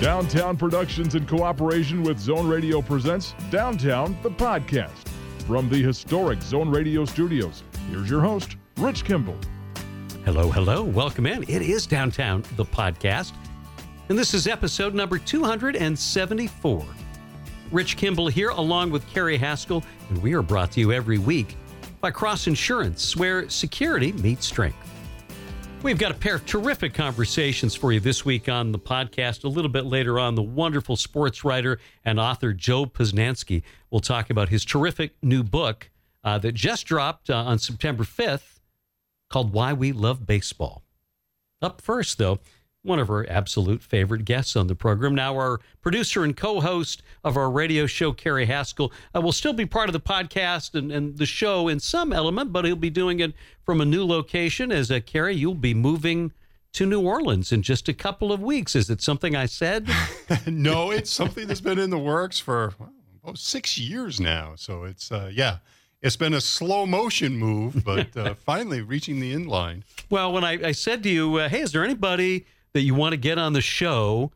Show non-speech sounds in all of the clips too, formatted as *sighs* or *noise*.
Downtown Productions in cooperation with Zone Radio presents Downtown the Podcast. From the historic Zone Radio studios, here's your host, Rich Kimball. Hello, hello. Welcome in. It is Downtown the Podcast, and this is episode number 274. Rich Kimball here, along with Carrie Haskell, and we are brought to you every week by Cross Insurance, where security meets strength. We've got a pair of terrific conversations for you this week on the podcast. A little bit later on, the wonderful sports writer and author Joe Posnanski will talk about his terrific new book uh, that just dropped uh, on September 5th called Why We Love Baseball. Up first, though, one of our absolute favorite guests on the program. Now, our producer and co host of our radio show, Carrie Haskell, uh, will still be part of the podcast and, and the show in some element, but he'll be doing it from a new location. As uh, Carrie, you'll be moving to New Orleans in just a couple of weeks. Is it something I said? *laughs* no, it's something that's been in the works for well, six years now. So it's, uh, yeah. It's been a slow motion move, but uh, *laughs* finally reaching the end line. Well, when I, I said to you, uh, hey, is there anybody that you want to get on the show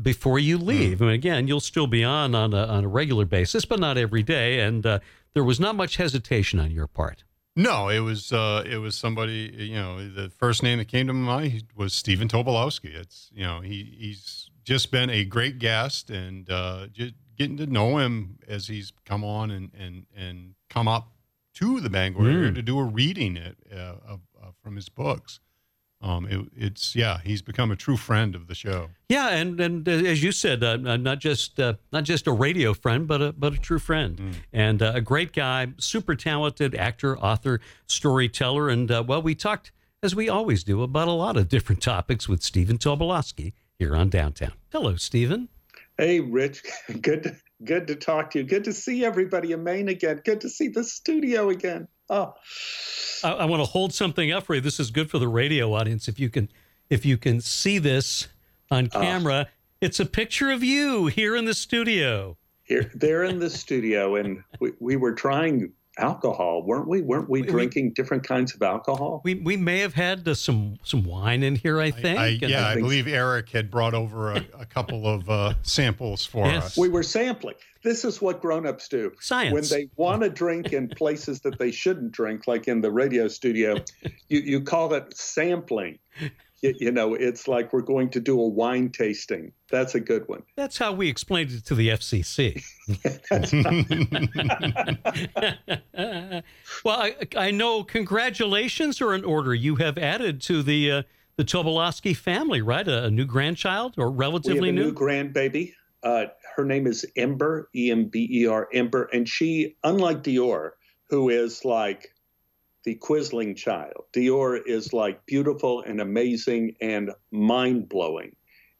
before you hmm. leave. Mm. I mean, again, you'll still be on on a, on a regular basis, but not every day. And uh, there was not much hesitation on your part. No, it was uh, it was somebody. You know, the first name that came to my mind was Stephen Tobolowsky. It's you know he he's just been a great guest and uh, just getting to know him as he's come on and and and come up to the Bangor mm. to do a reading it, uh, of, from his books um, it, it's yeah, he's become a true friend of the show. Yeah, and and uh, as you said, uh, uh, not just uh, not just a radio friend, but a but a true friend, mm. and uh, a great guy, super talented actor, author, storyteller, and uh, well, we talked as we always do about a lot of different topics with Stephen Tobolowsky here on Downtown. Hello, Stephen. Hey, Rich. *laughs* Good to, good to talk to you. Good to see everybody in Maine again. Good to see the studio again. Oh. I, I want to hold something up for you. This is good for the radio audience. If you can, if you can see this on ah. camera, it's a picture of you here in the studio. Here, they're in the studio, and we, we were trying alcohol, weren't we? Weren't we drinking we, different kinds of alcohol? We we may have had uh, some some wine in here. I think. I, I, yeah, I, I believe Eric had brought over a, a couple of uh, samples for yes. us. We were sampling. This is what grown-ups do. Science. When they want to drink in places that they shouldn't drink, like in the radio studio, you you call it sampling you know, it's like we're going to do a wine tasting. That's a good one. That's how we explained it to the FCC. *laughs* well, I, I, know congratulations are in order. You have added to the uh, the Tobolowsky family, right? A, a, new grandchild or relatively new? new grandbaby. Uh, her name is Ember, E M B E R, Ember, and she, unlike Dior, who is like the Quisling child. Dior is like beautiful and amazing and mind blowing.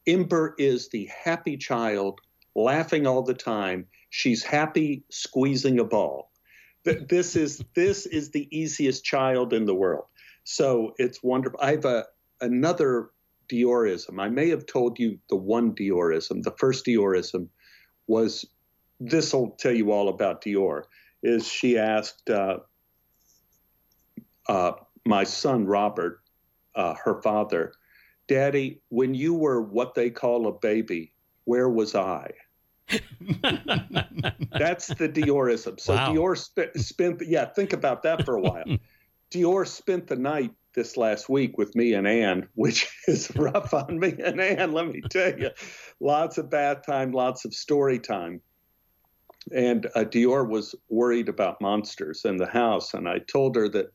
Ember is the happy child, laughing all the time. She's happy squeezing a ball. This is this is the easiest child in the world. So it's wonderful. I have a another Diorism. I may have told you the one Diorism. The first Diorism was this will tell you all about Dior. Is she asked uh, uh, my son Robert, uh, her father, Daddy, when you were what they call a baby, where was I? *laughs* That's the Diorism. So wow. Dior sp- spent, yeah, think about that for a while. *laughs* Dior spent the night this last week with me and Ann, which *laughs* is rough on me and Ann, let me tell you. Lots of bath time, lots of story time. And uh, Dior was worried about monsters in the house. And I told her that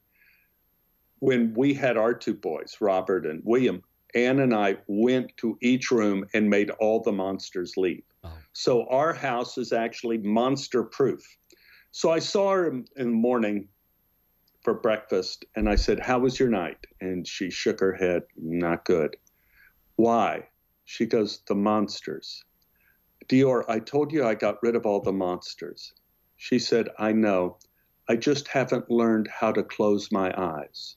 when we had our two boys, Robert and William, Ann and I went to each room and made all the monsters leave. Oh. So our house is actually monster proof. So I saw her in the morning for breakfast and I said, How was your night? And she shook her head, Not good. Why? She goes, The monsters. Dior, I told you I got rid of all the monsters. She said, I know. I just haven't learned how to close my eyes.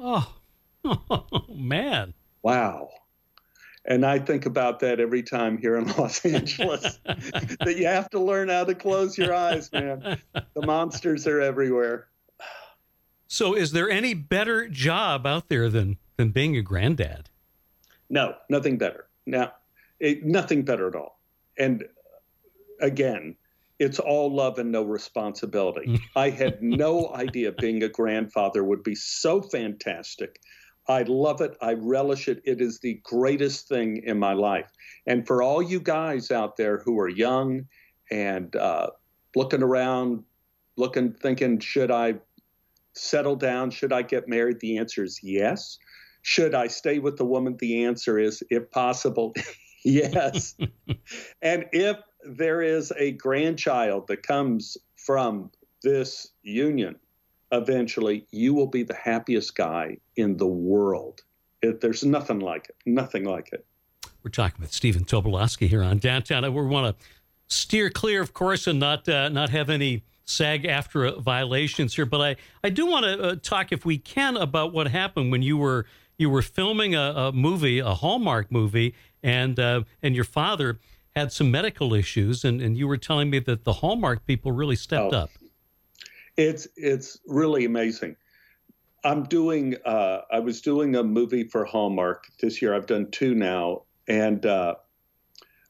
Oh, oh *laughs* man. Wow. And I think about that every time here in Los *laughs* Angeles *laughs* that you have to learn how to close your eyes, man. The monsters are everywhere. So, is there any better job out there than, than being a granddad? No, nothing better. Now, it, nothing better at all. And uh, again, it's all love and no responsibility. I had no idea being a grandfather would be so fantastic. I love it. I relish it. It is the greatest thing in my life. And for all you guys out there who are young and uh, looking around, looking, thinking, should I settle down? Should I get married? The answer is yes. Should I stay with the woman? The answer is, if possible, *laughs* yes. *laughs* and if there is a grandchild that comes from this union, eventually you will be the happiest guy in the world. It, there's nothing like it. Nothing like it. We're talking with Stephen Tobolowsky here on Downtown. We want to steer clear, of course, and not uh, not have any SAG-AFTRA violations here. But I, I do want to uh, talk, if we can, about what happened when you were you were filming a, a movie, a Hallmark movie, and uh, and your father had some medical issues, and, and you were telling me that the Hallmark people really stepped oh, up. It's it's really amazing. I'm doing. Uh, I was doing a movie for Hallmark this year. I've done two now, and uh,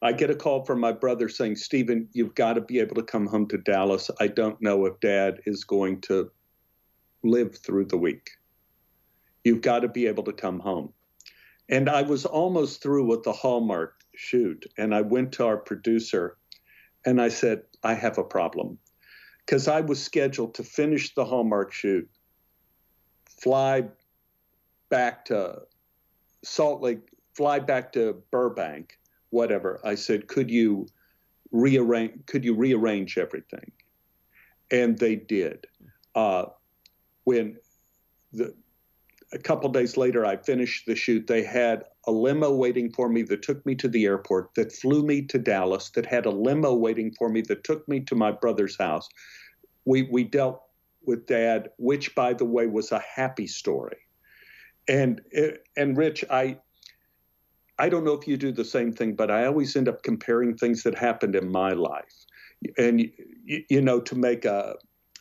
I get a call from my brother saying, "Stephen, you've got to be able to come home to Dallas. I don't know if Dad is going to live through the week." You've got to be able to come home. And I was almost through with the Hallmark shoot. And I went to our producer and I said, I have a problem. Because I was scheduled to finish the Hallmark shoot, fly back to Salt Lake, fly back to Burbank, whatever. I said, could you rearrange, could you rearrange everything? And they did. Uh, when the a couple days later, I finished the shoot. They had a limo waiting for me that took me to the airport, that flew me to Dallas, that had a limo waiting for me that took me to my brother's house. We we dealt with Dad, which, by the way, was a happy story. And and Rich, I I don't know if you do the same thing, but I always end up comparing things that happened in my life, and you, you know, to make a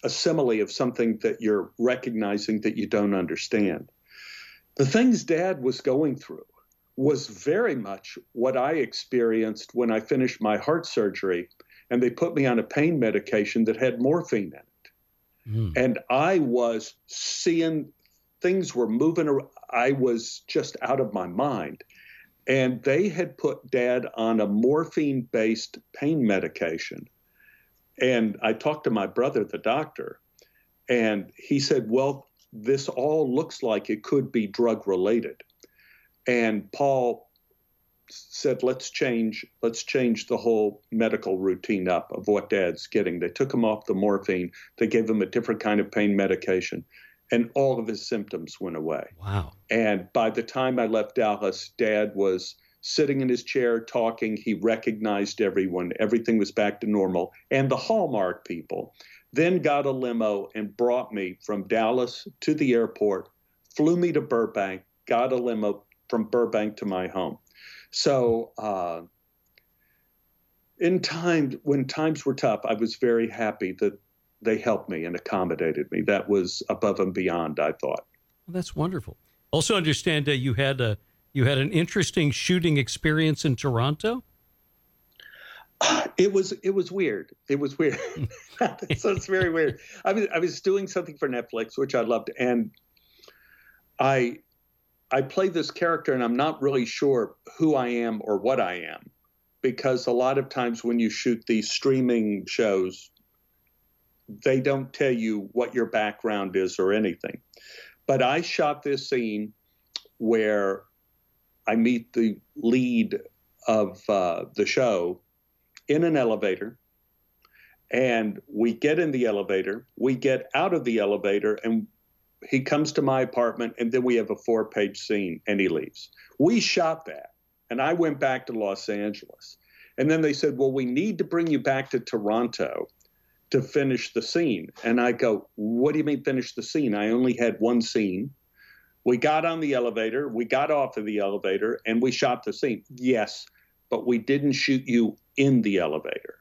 a simile of something that you're recognizing that you don't understand the things dad was going through was very much what I experienced when I finished my heart surgery and they put me on a pain medication that had morphine in it. Mm. And I was seeing things were moving around. I was just out of my mind. And they had put dad on a morphine based pain medication. And I talked to my brother, the doctor, and he said, Well, this all looks like it could be drug related. And Paul said, let's change, let's change the whole medical routine up of what dad's getting. They took him off the morphine, they gave him a different kind of pain medication, and all of his symptoms went away. Wow. And by the time I left Dallas, dad was sitting in his chair talking. He recognized everyone. Everything was back to normal. And the Hallmark people then got a limo and brought me from Dallas to the airport, flew me to Burbank, got a limo from Burbank to my home. So, uh, in times when times were tough, I was very happy that they helped me and accommodated me. That was above and beyond, I thought. Well, that's wonderful. Also, understand that you had a you had an interesting shooting experience in Toronto. *sighs* It was it was weird. It was weird. *laughs* so it's very weird. I was I was doing something for Netflix, which I loved, and I I play this character, and I'm not really sure who I am or what I am, because a lot of times when you shoot these streaming shows, they don't tell you what your background is or anything. But I shot this scene where I meet the lead of uh, the show in an elevator and we get in the elevator, we get out of the elevator, and he comes to my apartment, and then we have a four page scene, and he leaves. We shot that, and I went back to Los Angeles. And then they said, Well, we need to bring you back to Toronto to finish the scene. And I go, What do you mean finish the scene? I only had one scene. We got on the elevator, we got off of the elevator, and we shot the scene. Yes, but we didn't shoot you in the elevator.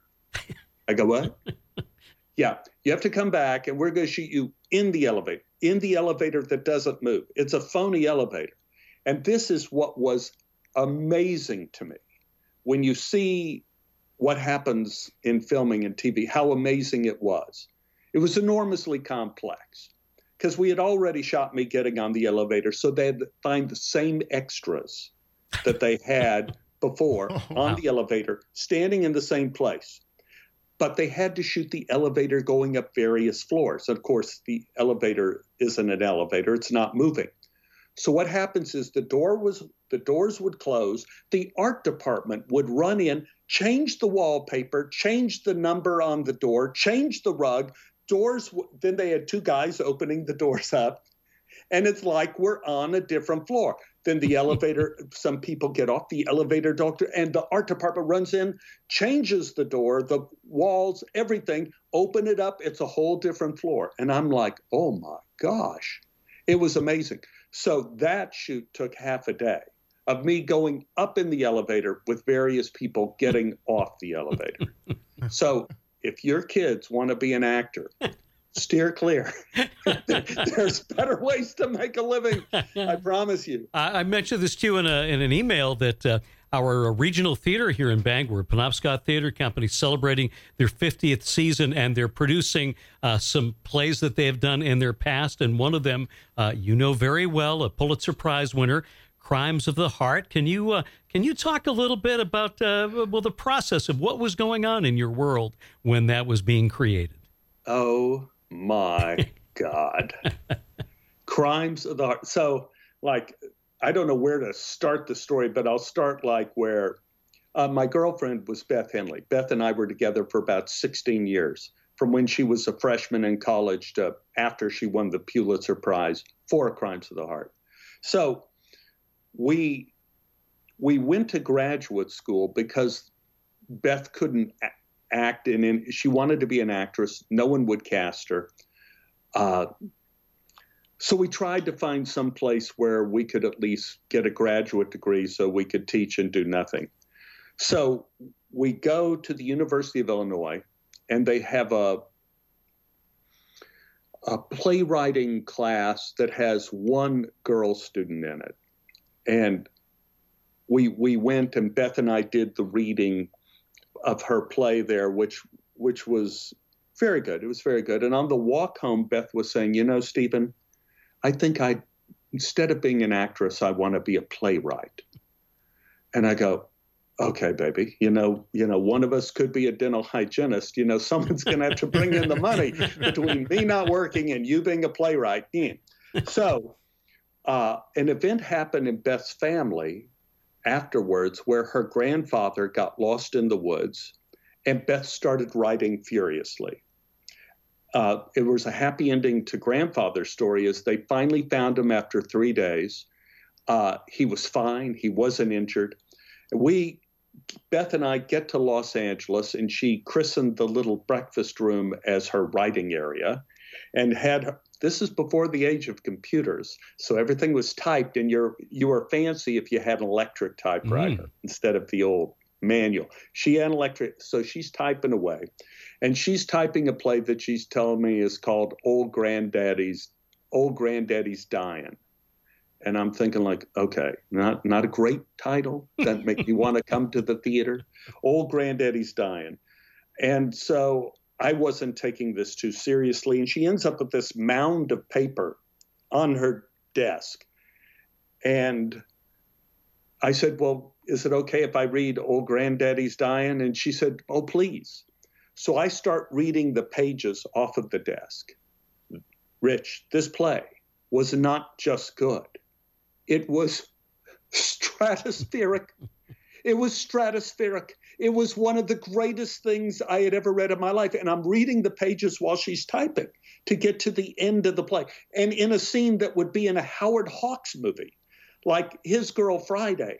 I go, what? *laughs* yeah, you have to come back and we're going to shoot you in the elevator, in the elevator that doesn't move. It's a phony elevator. And this is what was amazing to me when you see what happens in filming and TV, how amazing it was. It was enormously complex because we had already shot me getting on the elevator, so they'd find the same extras that they had before *laughs* oh, wow. on the elevator, standing in the same place. But they had to shoot the elevator going up various floors. Of course, the elevator isn't an elevator, it's not moving. So what happens is the door was the doors would close, the art department would run in, change the wallpaper, change the number on the door, change the rug, doors then they had two guys opening the doors up and it's like we're on a different floor then the *laughs* elevator some people get off the elevator doctor and the art department runs in changes the door the walls everything open it up it's a whole different floor. And i'm like oh my gosh. It was amazing. So that shoot took half a day of me going up in the elevator with various people getting off the elevator. *laughs* So if your kids want to be an actor *laughs* steer clear. *laughs* There's better ways to make a living. I *laughs* promise you. I, I mentioned this to you in, a, in an email that uh, our regional theater here in Bangor, Penobscot Theater Company, celebrating their 50th season, and they're producing uh, some plays that they have done in their past. And one of them, uh, you know very well, a Pulitzer Prize winner. Crimes of the Heart. Can you uh, can you talk a little bit about uh, well the process of what was going on in your world when that was being created? Oh my God. Crimes of the heart. So, like, I don't know where to start the story, but I'll start like where uh, my girlfriend was Beth Henley. Beth and I were together for about 16 years, from when she was a freshman in college to after she won the Pulitzer Prize for Crimes of the Heart. So we we went to graduate school because Beth couldn't act and in, she wanted to be an actress. No one would cast her. Uh, so we tried to find some place where we could at least get a graduate degree so we could teach and do nothing. So we go to the University of Illinois and they have a a playwriting class that has one girl student in it. And we we went and Beth and I did the reading of her play there, which which was very good. It was very good. And on the walk home, Beth was saying, "You know, Stephen, I think I instead of being an actress, I want to be a playwright." And I go, "Okay, baby. You know, you know, one of us could be a dental hygienist. You know, someone's going to have to bring in the money *laughs* between me not working and you being a playwright." So, uh, an event happened in Beth's family afterwards where her grandfather got lost in the woods and Beth started writing furiously. Uh, it was a happy ending to grandfather's story as they finally found him after three days. Uh, he was fine, he wasn't injured. We, Beth and I, get to Los Angeles, and she christened the little breakfast room as her writing area and had this is before the age of computers, so everything was typed, and you're you were fancy if you had an electric typewriter mm. instead of the old manual. She had an electric, so she's typing away, and she's typing a play that she's telling me is called "Old Granddaddy's Old Granddaddy's Dying." And I'm thinking like, okay, not not a great title that make you want to come to the theater. Old Granddaddy's dying, and so I wasn't taking this too seriously. And she ends up with this mound of paper on her desk. And I said, Well, is it okay if I read Old Granddaddy's Dying? And she said, Oh, please. So I start reading the pages off of the desk. Rich, this play was not just good, it was *laughs* stratospheric. it was stratospheric. It was one of the greatest things I had ever read in my life. And I'm reading the pages while she's typing to get to the end of the play. And in a scene that would be in a Howard Hawks movie, like His Girl Friday.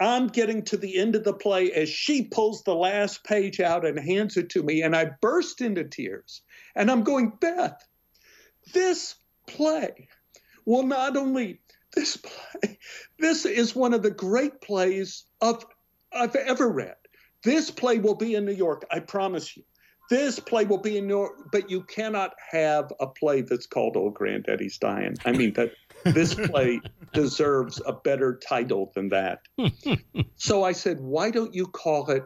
I'm getting to the end of the play as she pulls the last page out and hands it to me, and I burst into tears. And I'm going, Beth, this play will not only this play, this is one of the great plays of I've ever read. This play will be in New York, I promise you. This play will be in New York, but you cannot have a play that's called Old Granddaddy's Dying. I mean that This play *laughs* deserves a better title than that. *laughs* so I said, why don't you call it?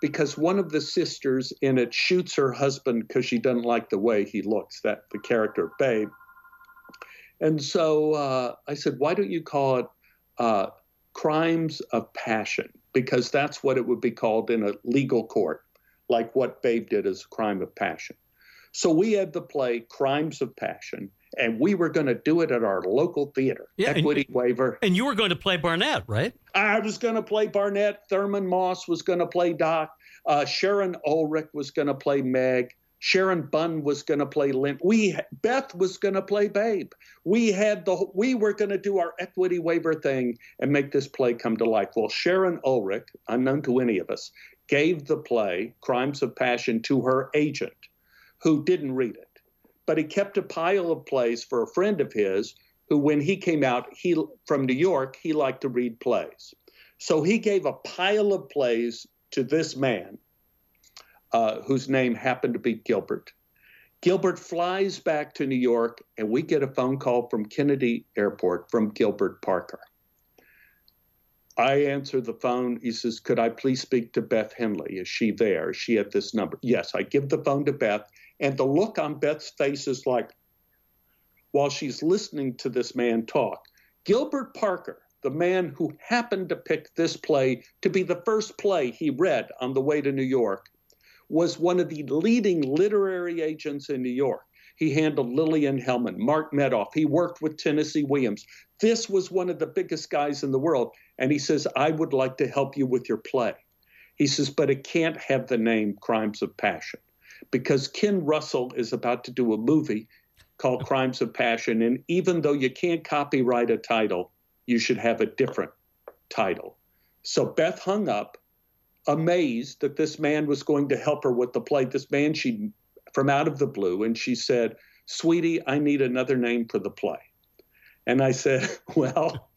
Because one of the sisters in it shoots her husband because she doesn't like the way he looks, that the character, Babe. And so uh, I said, why don't you call it uh, Crimes of Passion? Because that's what it would be called in a legal court, like what Babe did as a crime of passion. So we had the play Crimes of Passion, and we were going to do it at our local theater, yeah, Equity and, Waiver. And you were going to play Barnett, right? I was going to play Barnett. Thurman Moss was going to play Doc. Uh, Sharon Ulrich was going to play Meg. Sharon Bunn was going to play Lynn. We Beth was going to play Babe. We had the we were going to do our equity waiver thing and make this play come to life. Well, Sharon Ulrich, unknown to any of us, gave the play Crimes of Passion to her agent who didn't read it. But he kept a pile of plays for a friend of his who, when he came out he, from New York, he liked to read plays. So he gave a pile of plays to this man, uh, whose name happened to be Gilbert. Gilbert flies back to New York, and we get a phone call from Kennedy Airport from Gilbert Parker. I answer the phone. He says, Could I please speak to Beth Henley? Is she there? Is she at this number? Yes, I give the phone to Beth. And the look on Beth's face is like, while she's listening to this man talk, Gilbert Parker, the man who happened to pick this play to be the first play he read on the way to New York, was one of the leading literary agents in New York. He handled Lillian Hellman, Mark Medoff. He worked with Tennessee Williams. This was one of the biggest guys in the world. And he says, I would like to help you with your play. He says, but it can't have the name Crimes of Passion because Ken Russell is about to do a movie called Crimes of Passion. And even though you can't copyright a title, you should have a different title. So Beth hung up, amazed that this man was going to help her with the play. This man she from out of the blue, and she said, Sweetie, I need another name for the play. And I said, *laughs* Well,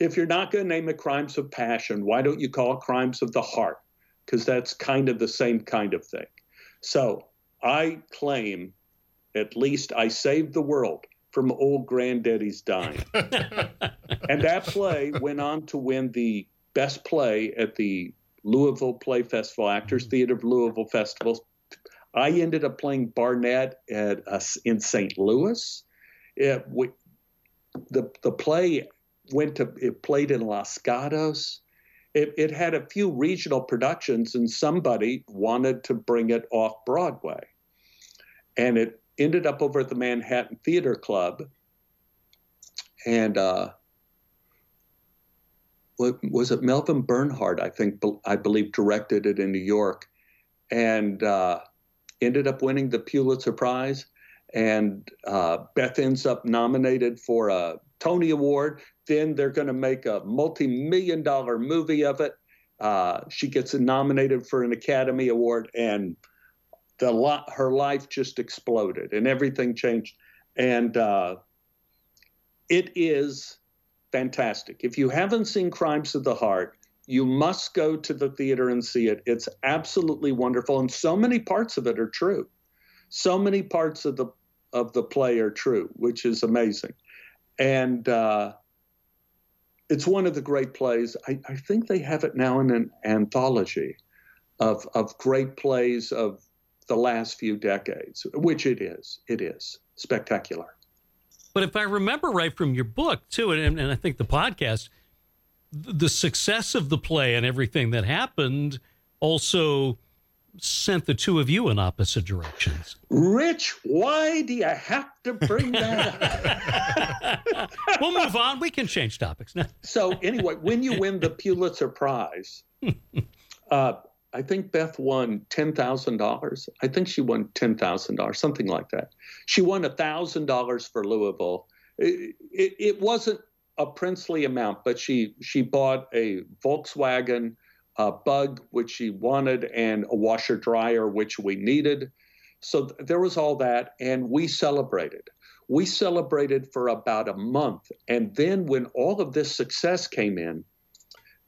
if you're not going to name it Crimes of Passion, why don't you call it Crimes of the Heart? Because that's kind of the same kind of thing. So I claim at least I saved the world from old granddaddy's dying. *laughs* and that play went on to win the best play at the Louisville Play Festival, Actors mm-hmm. Theater of Louisville Festival. I ended up playing Barnett at uh, in St. Louis. It, we, the the play went to it played in Los Gatos it, it had a few regional productions, and somebody wanted to bring it off Broadway. And it ended up over at the Manhattan Theater Club. And uh, was it Melvin Bernhardt? I think I believe directed it in New York, and uh, ended up winning the Pulitzer Prize. And uh, Beth ends up nominated for a Tony Award. Then they're going to make a multi million dollar movie of it. Uh, she gets nominated for an Academy Award, and the lot, her life just exploded and everything changed. And uh, it is fantastic. If you haven't seen Crimes of the Heart, you must go to the theater and see it. It's absolutely wonderful, and so many parts of it are true. So many parts of the of the play are true, which is amazing and uh, it's one of the great plays. I, I, think they have it now in an anthology of of great plays of the last few decades, which it is. It is spectacular. But if I remember right from your book too, and, and I think the podcast, the success of the play and everything that happened also sent the two of you in opposite directions. Rich, why do you have to bring that up? *laughs* we'll move on. We can change topics now. *laughs* so, anyway, when you win the Pulitzer Prize, uh, I think Beth won $10,000. I think she won $10,000, something like that. She won $1,000 for Louisville. It, it, it wasn't a princely amount, but she, she bought a Volkswagen bug, which she wanted, and a washer dryer, which we needed. So th- there was all that, and we celebrated. We celebrated for about a month. And then when all of this success came in,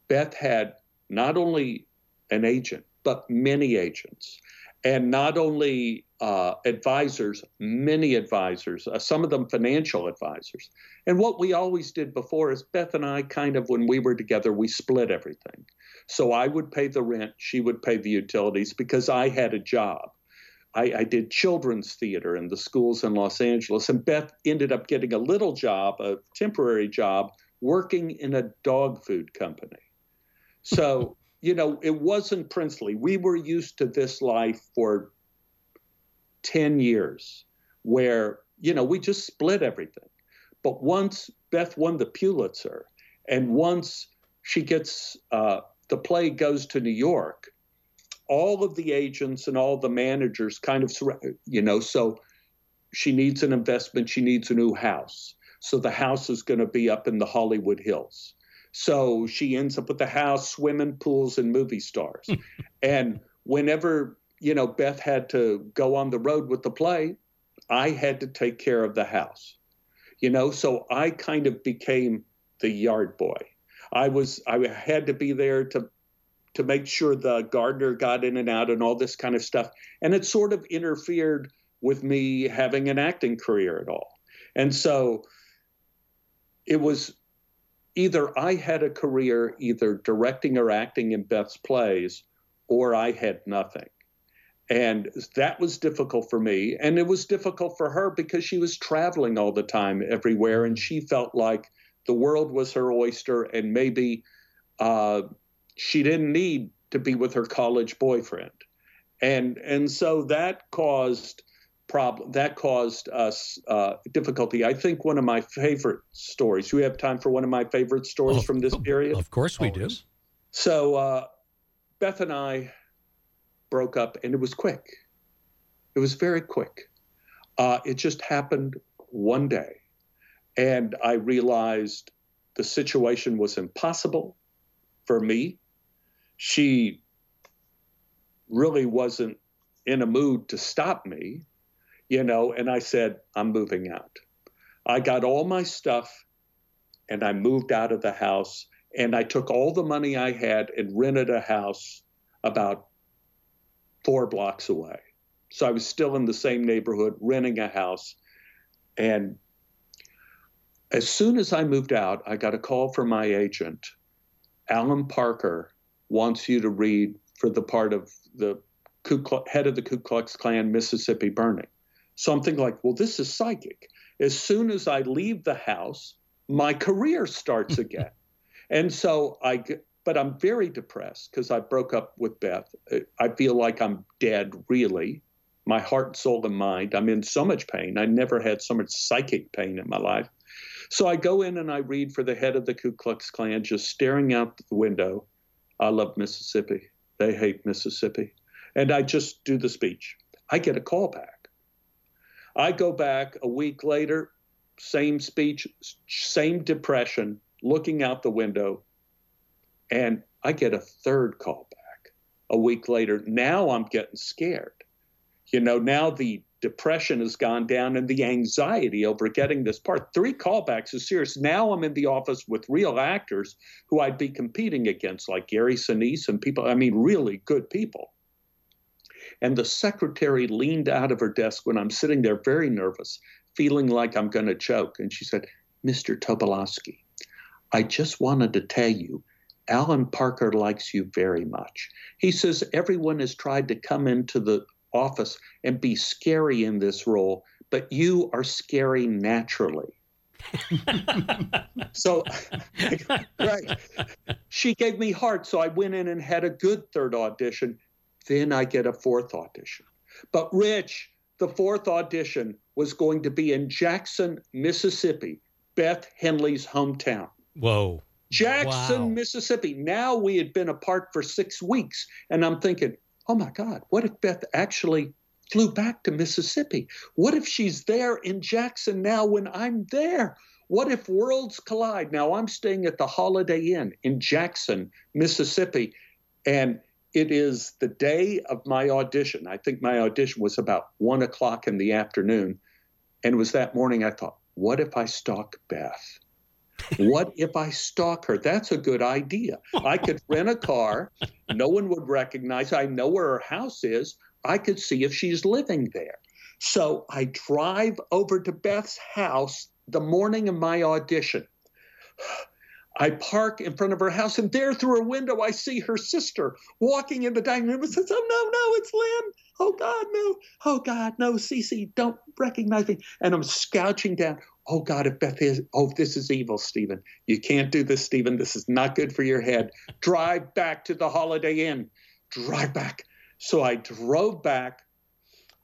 Beth had not only an agent, but many agents. And not only uh, advisors, many advisors, uh, some of them financial advisors. And what we always did before is Beth and I kind of, when we were together, we split everything. So I would pay the rent, she would pay the utilities because I had a job. I, I, did children's theater in the schools in Los Angeles, and Beth ended up getting a little job, a temporary job, working in a dog food company. So, you know, it wasn't princely. We were used to this life for 10 years where, you know, we just split everything. But once Beth won the Pulitzer, and once she gets uh, the play goes to New York, all of the agents and all the managers kind of, you know, so she needs an investment, she needs a new house. So the house is going to be up in the Hollywood Hills. So she ends up with the house, swimming pools, and movie stars. *laughs* and whenever, you know, Beth had to go on the road with the play, I had to take care of the house. You know, so I kind of became the yard boy. I was I had to be there to to make sure the gardener got in and out and all this kind of stuff. And it sort of interfered with me having an acting career at all. And so it was either I had a career either directing or acting in Beth's plays, or I had nothing. And that was difficult for me. And it was difficult for her because she was traveling all the time everywhere. And she felt like the world was her oyster and maybe uh, she didn't need to be with her college boyfriend, and and so that caused problem that caused us uh, difficulty. I think one of my favorite stories. Do we have time for one of my favorite stories oh, from this period? Of course we do. So uh, Beth and I broke up, and it was quick. It was very quick. Uh, it just happened one day, and I realized the situation was impossible for me she really wasn't in a mood to stop me, you know, and I said, I'm moving out. I got all my stuff and I moved out of the house and I took all the money I had and rented a house about four blocks away. So I was still in the same neighborhood, renting a house. And as soon as I moved out, I got a call from my agent, Alan Parker, wants you to read for the part of the Ku Klux, head of the Ku Klux Klan Mississippi burning. Something like, well, this is psychic. As soon as I leave the house, my career starts *laughs* again. and so I, but I'm very depressed because I broke up with Beth. I feel like I'm dead, really. My heart, soul, and mind. I'm in so much pain. I never had so much psychic pain in my life. So I go in and I read for the head of the Ku Klux Klan, just staring out the window I love Mississippi. They hate Mississippi. And I just do the speech. I get a call back. I go back a week later, same speech, same depression, looking out the window, and I get a third call back a week later. Now I'm getting scared. You know, now the depression has gone down and the anxiety over getting this part. Three callbacks is serious. Now I'm in the office with real actors who I'd be competing against, like Gary Sinise and people, I mean, really good people. And the secretary leaned out of her desk when I'm sitting there very nervous, feeling like I'm going to choke. And she said, Mr. Tobolowsky, I just wanted to tell you Alan Parker likes you very much. He says everyone has tried to come into the office and be scary in this role, but you are scary naturally. *laughs* so, *laughs* right. She gave me heart, so I went in and had a good third audition. Then I get a fourth audition. But Rich, the fourth audition was going to be in Jackson, Mississippi, Beth Henley's hometown. Whoa. Jackson, wow. Mississippi. Now we had been apart for six weeks, and I'm thinking, oh my God, what if Beth actually flew back to Mississippi? What if she's there in Jackson now when I'm there? What if worlds collide? Now I'm staying at the Holiday Inn in Jackson, Mississippi, and it is the day of my audition. I think my audition was about one o'clock in the afternoon. And it was that morning I thought, what if I stalk Beth? what if I stalk her? That's a good idea. I could rent a car. No one would recognize. I know where her house is. I could see if she's living there. So I drive over to Beth's house the morning of my audition. I park in front of her house, and there through her window, I see her sister walking in the dining room and says, Oh, no, no, it's Lynn. Oh, God, no. Oh, God, no. Cece, don't recognize me. And I'm scouching down. Oh, God, if Beth is, oh, this is evil, Stephen. You can't do this, Stephen. This is not good for your head. Drive back to the Holiday Inn. Drive back. So I drove back.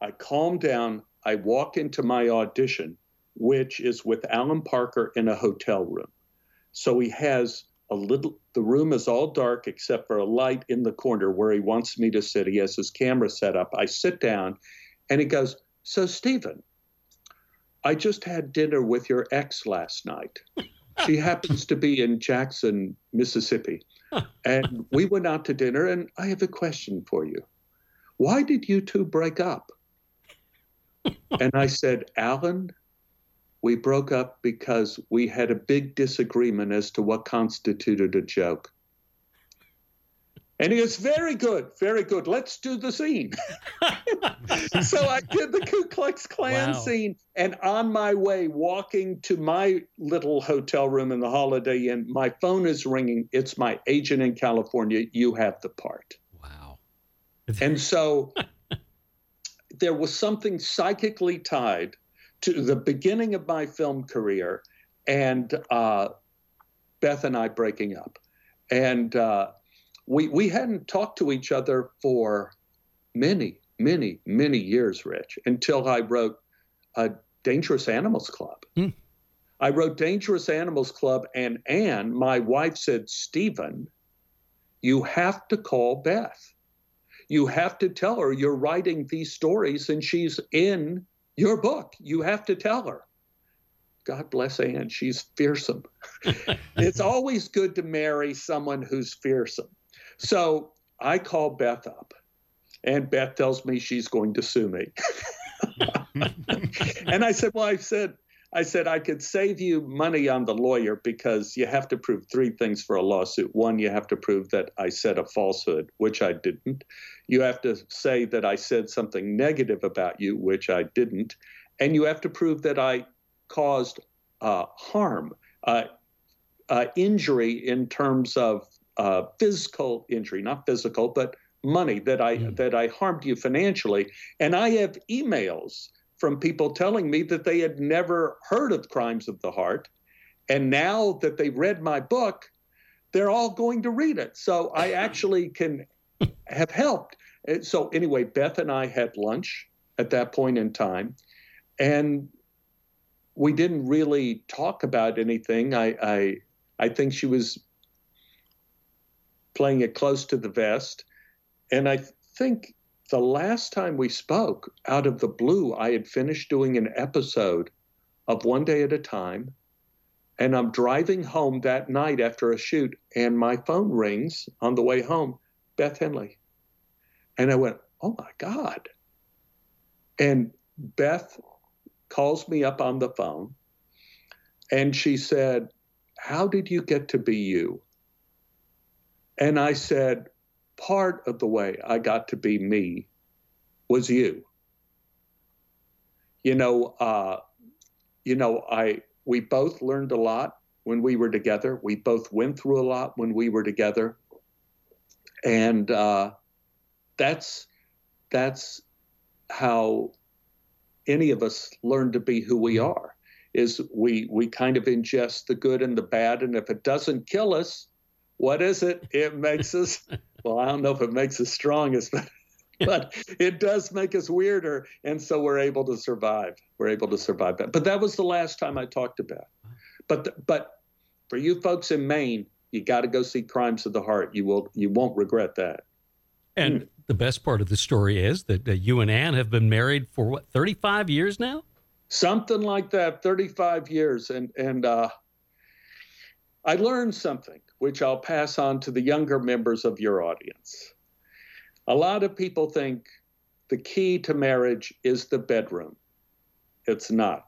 I calmed down. I walk into my audition, which is with Alan Parker in a hotel room. So he has a little, the room is all dark except for a light in the corner where he wants me to sit. He has his camera set up. I sit down and he goes, So, Stephen, I just had dinner with your ex last night. She *laughs* happens to be in Jackson, Mississippi. And we went out to dinner, and I have a question for you. Why did you two break up? And I said, Alan, we broke up because we had a big disagreement as to what constituted a joke. And he goes, Very good, very good. Let's do the scene. *laughs* so I did the Ku Klux Klan wow. scene. And on my way, walking to my little hotel room in the Holiday Inn, my phone is ringing. It's my agent in California. You have the part. Wow. and so *laughs* there was something psychically tied to the beginning of my film career and uh, Beth and I breaking up. And uh, we, we hadn't talked to each other for many, many, many years, Rich, until I wrote a Dangerous Animals Club. Mm. I wrote Dangerous Animals Club, and Ann, my wife, said, Stephen, you have to call Beth. You have to tell her you're writing these stories and she's in your book. You have to tell her. God bless Ann. She's fearsome. *laughs* it's always good to marry someone who's fearsome. So I call Beth up, and Beth tells me she's going to sue me. *laughs* and I said, Well, I said, I said I could save you money on the lawyer because you have to prove three things for a lawsuit. One, you have to prove that I said a falsehood, which I didn't. You have to say that I said something negative about you, which I didn't. And you have to prove that I caused uh, harm, uh, uh, injury in terms of uh, physical injury, not physical, but money that I mm. that I harmed you financially. And I have emails from people telling me that they had never heard of crimes of the heart. And now that they read my book, they're all going to read it. So I *laughs* actually can have helped. Uh, so, anyway, Beth and I had lunch at that point in time. And we didn't really talk about anything. I, I, I think she was playing it close to the vest. And I think the last time we spoke, out of the blue, I had finished doing an episode of One Day at a Time. And I'm driving home that night after a shoot, and my phone rings on the way home Beth Henley. And I went, Oh my God. And Beth calls me up on the phone and she said, How did you get to be you? And I said, part of the way I got to be me was you. You know, uh, you know, I we both learned a lot when we were together. We both went through a lot when we were together, and uh, that's that's how any of us learn to be who we are. Is we we kind of ingest the good and the bad, and if it doesn't kill us, what is it? It makes us *laughs* well, I don't know if it makes us strongest, but but it does make us weirder, and so we're able to survive. We're able to survive that. But that was the last time I talked about. But but for you folks in Maine, you got to go see Crimes of the Heart. You will you won't regret that. And mm. the best part of the story is that uh, you and Ann have been married for what thirty five years now. Something like that, thirty five years, and and uh, I learned something which I'll pass on to the younger members of your audience. A lot of people think the key to marriage is the bedroom. It's not,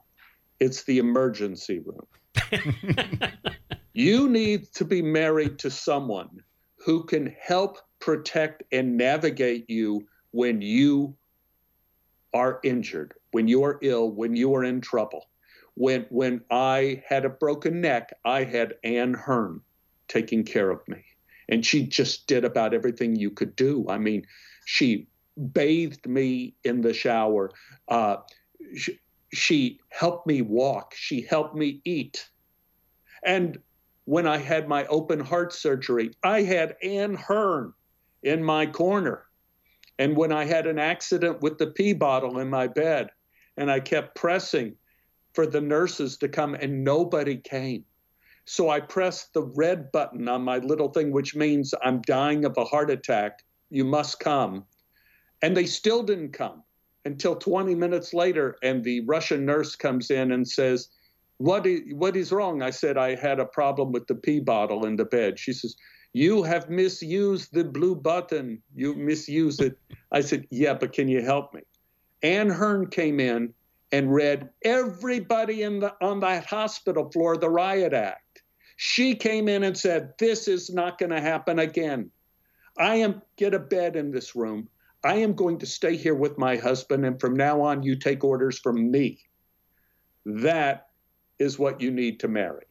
it's the emergency room. *laughs* you need to be married to someone who can help protect and navigate you when you are injured, when you are ill, when you are in trouble, when when I had a broken neck, I had Ann Hearn taking care of me. And she just did about everything you could do. I mean, she bathed me in the shower. Uh, she, she helped me walk. She helped me eat. And when I had my open heart surgery, I had Ann Hearn in my corner. And when I had an accident with the pee bottle in my bed, and I kept pressing for the nurses to come, and nobody came. So I pressed the red button on my little thing, which means I'm dying of a heart attack. You must come. And they still didn't come until 20 minutes later. And the Russian nurse comes in and says, what is, what is wrong? I said, I had a problem with the pee bottle in the bed. She says, You have misused the blue button. You misused it. I said, Yeah, but can you help me? Ann Hearn came in and read everybody in the, on that hospital floor the riot act. She came in and said, This is not going to happen again. I am get a bed in this room. I am going to stay here with my husband, and from now on, you take orders from me. That is what you need to marry.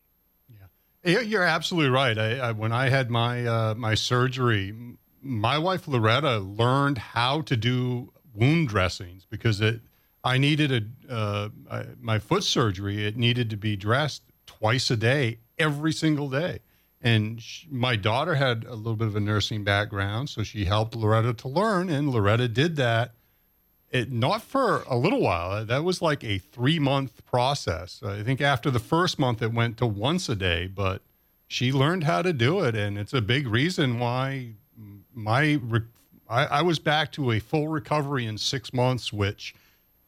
Yeah, you're absolutely right. I, I, when I had my uh, my surgery, my wife Loretta learned how to do wound dressings because it I needed a uh, my foot surgery. It needed to be dressed twice a day, every single day. And she, my daughter had a little bit of a nursing background, so she helped Loretta to learn, and Loretta did that. It not for a little while. Uh, that was like a three month process. I think after the first month, it went to once a day, but she learned how to do it, and it's a big reason why my I, I was back to a full recovery in six months, which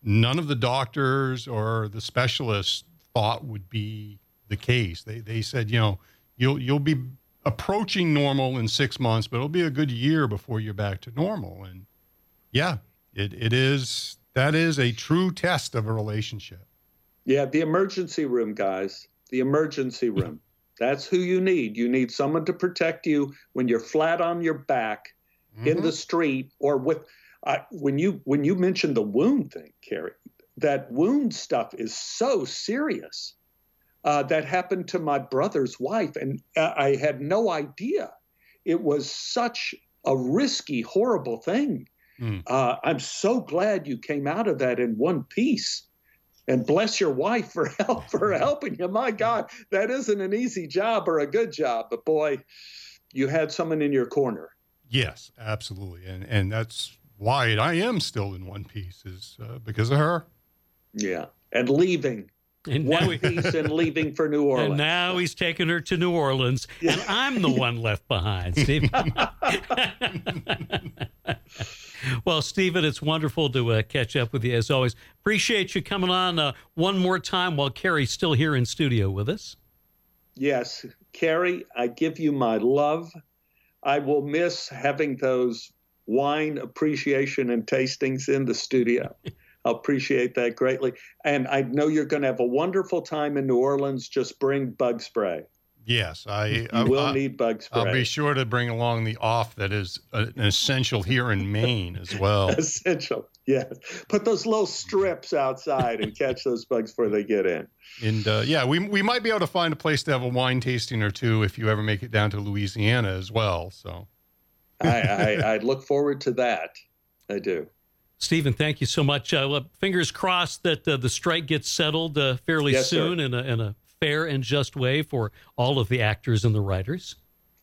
none of the doctors or the specialists thought would be the case. They they said, you know, you'll you'll be approaching normal in six months, but it'll be a good year before you're back to normal. And yeah, it it is that is a true test of a relationship. Yeah, the emergency room, guys. The emergency room. That's who you need. You need someone to protect you when you're flat on your back mm-hmm. in the street or with I, when you when you mentioned the wound thing, Carrie, that wound stuff is so serious. Uh, that happened to my brother's wife, and I had no idea. It was such a risky, horrible thing. Mm. Uh, I'm so glad you came out of that in one piece. And bless your wife for *laughs* help for *laughs* helping you. My God, that isn't an easy job or a good job, but boy, you had someone in your corner. Yes, absolutely, and and that's why I am still in one piece is uh, because of her. Yeah, and leaving. And one he, piece and leaving for New *laughs* Orleans. And now he's taking her to New Orleans, and I'm the one left behind, *laughs* Steve. *laughs* well, Stephen, it's wonderful to uh, catch up with you as always. Appreciate you coming on uh, one more time while Carrie's still here in studio with us. Yes, Carrie, I give you my love. I will miss having those wine appreciation and tastings in the studio. I appreciate that greatly. And I know you're going to have a wonderful time in New Orleans. Just bring bug spray. Yes, I, I will I, need bug spray. I'll be sure to bring along the off that is an essential here in Maine as well. *laughs* essential, yes. Put those little strips outside and catch those bugs before they get in. And uh, yeah, we we might be able to find a place to have a wine tasting or two if you ever make it down to Louisiana as well. So I, I, I look forward to that. I do. Stephen, thank you so much. Uh, fingers crossed that uh, the strike gets settled uh, fairly yes, soon in a, in a, fair and just way for all of the actors and the writers.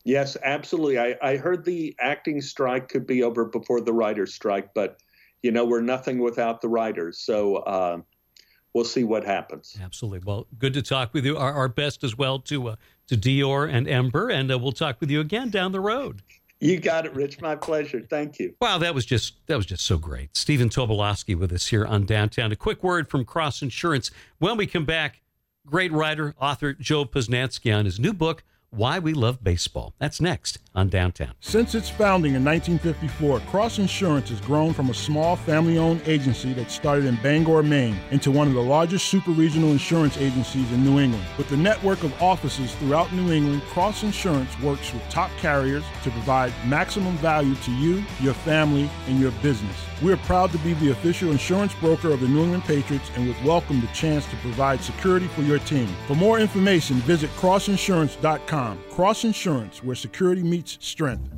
Yes, absolutely. I, I heard the acting strike could be over before the writers' strike, but you know we're nothing without the writers. So uh, we'll see what happens. Absolutely. Well, good to talk with you. Our, our best as well to uh, to Dior and Ember, and uh, we'll talk with you again down the road. You got it, Rich. My pleasure. Thank you. Wow, that was just that was just so great. Stephen Tobolowsky with us here on Downtown. A quick word from Cross Insurance. When we come back, great writer, author Joe Posnanski on his new book, why We Love Baseball. That's next on Downtown. Since its founding in 1954, Cross Insurance has grown from a small family owned agency that started in Bangor, Maine, into one of the largest super regional insurance agencies in New England. With a network of offices throughout New England, Cross Insurance works with top carriers to provide maximum value to you, your family, and your business. We are proud to be the official insurance broker of the New England Patriots and would welcome the chance to provide security for your team. For more information, visit crossinsurance.com. Cross Insurance, where security meets strength.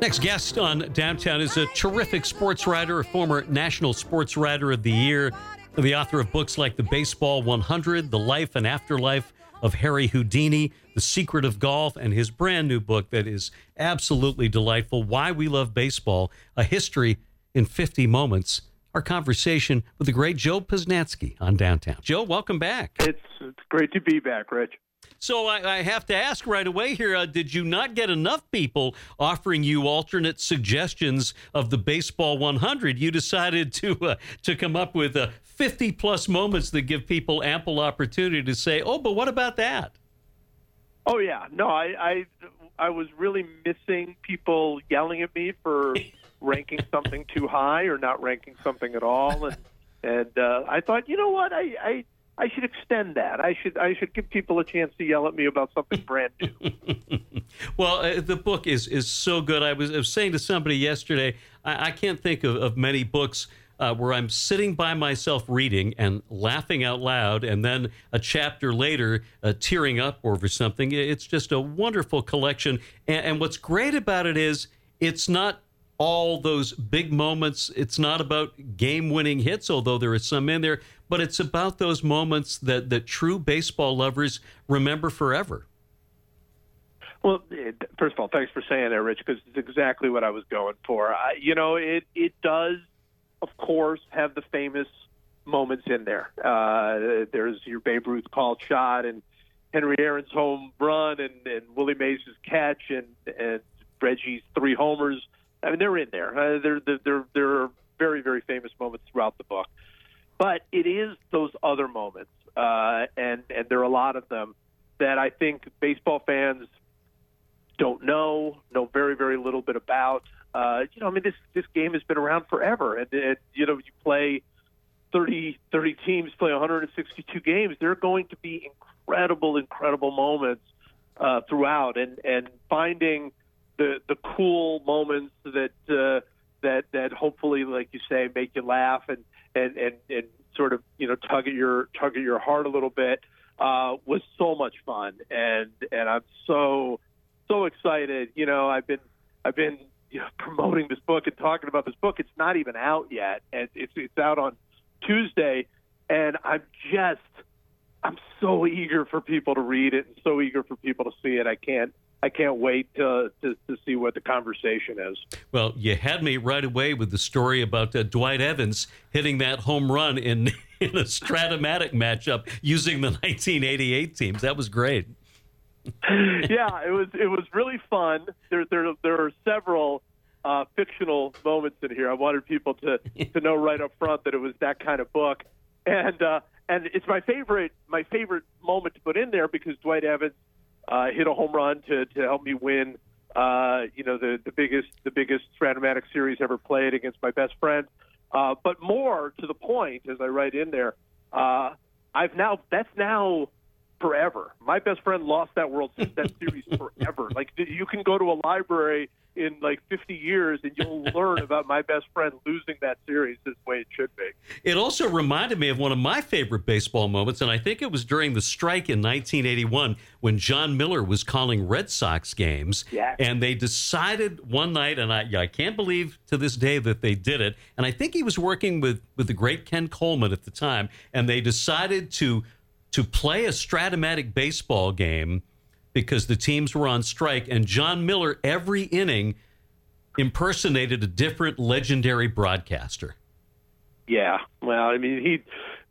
Next guest on Downtown is a terrific sports writer, a former National Sports Writer of the Year, the author of books like The Baseball 100, The Life and Afterlife of Harry Houdini, The Secret of Golf, and his brand new book that is absolutely delightful Why We Love Baseball A History in 50 Moments. Our conversation with the great Joe Posnanski on Downtown. Joe, welcome back. It's great to be back, Rich. So I, I, have to ask right away here: uh, Did you not get enough people offering you alternate suggestions of the baseball 100? You decided to uh, to come up with uh, 50 plus moments that give people ample opportunity to say, "Oh, but what about that?" Oh yeah, no, I I, I was really missing people yelling at me for *laughs* ranking something too high or not ranking something at all, and and uh, I thought, you know what, I. I I should extend that. I should I should give people a chance to yell at me about something brand new. *laughs* well, uh, the book is is so good. I was, I was saying to somebody yesterday, I, I can't think of, of many books uh, where I'm sitting by myself reading and laughing out loud, and then a chapter later uh, tearing up over something. It's just a wonderful collection. And, and what's great about it is it's not all those big moments. It's not about game winning hits, although there is some in there, but it's about those moments that, that true baseball lovers remember forever. Well, first of all, thanks for saying that, Rich, because it's exactly what I was going for. I, you know, it it does, of course, have the famous moments in there. Uh, there's your Babe Ruth called shot and Henry Aaron's home run and, and Willie Mays' catch and and Reggie's three homers. I mean, they're in there. Uh, they're, they're, they're very, very famous moments throughout the book. But it is those other moments, uh, and, and there are a lot of them that I think baseball fans don't know, know very, very little bit about. Uh, you know, I mean, this, this game has been around forever. And, and you know, you play 30, 30 teams, play 162 games. There are going to be incredible, incredible moments uh, throughout. And, and finding – the the cool moments that uh, that that hopefully, like you say, make you laugh and and and and sort of you know tug at your tug at your heart a little bit uh, was so much fun, and and I'm so so excited. You know, I've been I've been you know, promoting this book and talking about this book. It's not even out yet, and it's it's out on Tuesday, and I'm just I'm so eager for people to read it and so eager for people to see it. I can't I can't wait to, to, to, see what the conversation is. Well, you had me right away with the story about uh, Dwight Evans hitting that home run in, *laughs* in a Strat-O-Matic matchup using the *laughs* 1988 teams. That was great. *laughs* yeah, it was it was really fun. There there there are several uh, fictional moments in here. I wanted people to to know right up front that it was that kind of book, and uh, and it's my favorite my favorite moment to put in there because Dwight Evans uh, hit a home run to to help me win. Uh, you know the the biggest the biggest Strat-O-Matic series ever played against my best friend. Uh, but more to the point, as I write in there, uh, I've now that's now forever. My best friend lost that World that series *laughs* forever. Like you can go to a library in like 50 years and you'll *laughs* learn about my best friend losing that series this way it should be. It also reminded me of one of my favorite baseball moments, and I think it was during the strike in 1981 when Jon Miller was calling Red Sox games. Yeah. And they decided one night, and I, I can't believe to this day that they did it. And I think he was working with, with the great Ken Coleman at the time, and they decided to to play a Strat-O-Matic baseball game because the teams were on strike, and Jon Miller every inning impersonated a different legendary broadcaster. Yeah, well, I mean, he